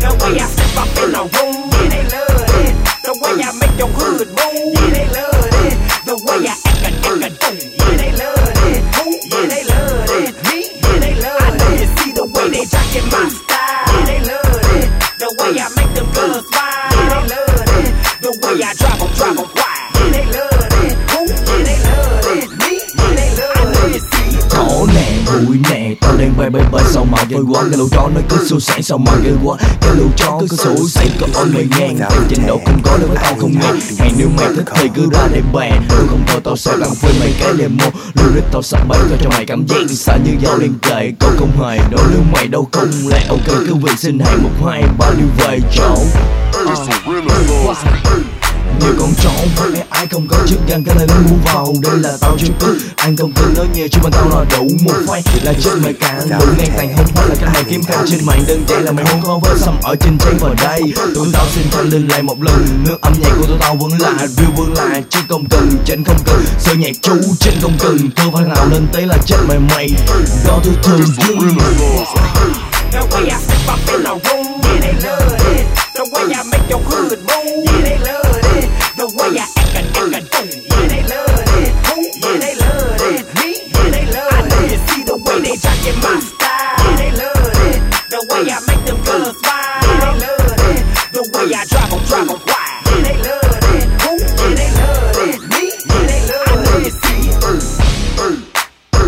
The way I step up in the room, yeah, they love it. The way I make your hood move, yeah, they love it. The way I act a act a boom, yeah, they love it. Who? Yeah, they love it. Me? Yeah, they love it. I know you see the way they jockin' my style, yeah, they love it. The way I make them girls smile, yeah, they love it. The way I drive them, drive them wild, yeah, they love it. Bụi nè, tao đang bay bay bay sau mà vơi quá? Cái lũ chó nó cứ xô sáng sau mà ghê quá? Cái lũ chó cứ xô sáng có ôn mày ngang. Tình trình độ không có nếu tao không nghe. Hẹn nếu mày thích thì cứ ra để bè. Tôi không thôi tao sẽ làm phim mày cái demo. Lyric tao sắp bấy cho cho mày cảm giác xả như dao liên kề, câu không hề Đâu nếu mày đâu không lẽ ok cứ việc xin hàng một hai ba đi về chỗ. Ai không có chiếc gan cái này nó mua vào đây là tao chưa cứ anh không tin nói nhiều chứ bằng tao là đủ một phái là chết mày cả đủ ngang tàn không phải là cái này kiếm cao trên mạng. Đơn giản là mày không có với xăm ở trên trang vào đây. Tụi tao xin thanh lên lại một lần nước âm nhạc của tụi tao vẫn là real vẫn là chứ không cần trên không cần. Sơ nhạc chú trên không cần. Cơ phải nào lên tới là chết mày mày. Đó tôi thường vui The way I step up in the room, yeah, they love it. The way I make your hood move, yeah, they love it. The way I The way I make them girls smile. The way I drive them, drive them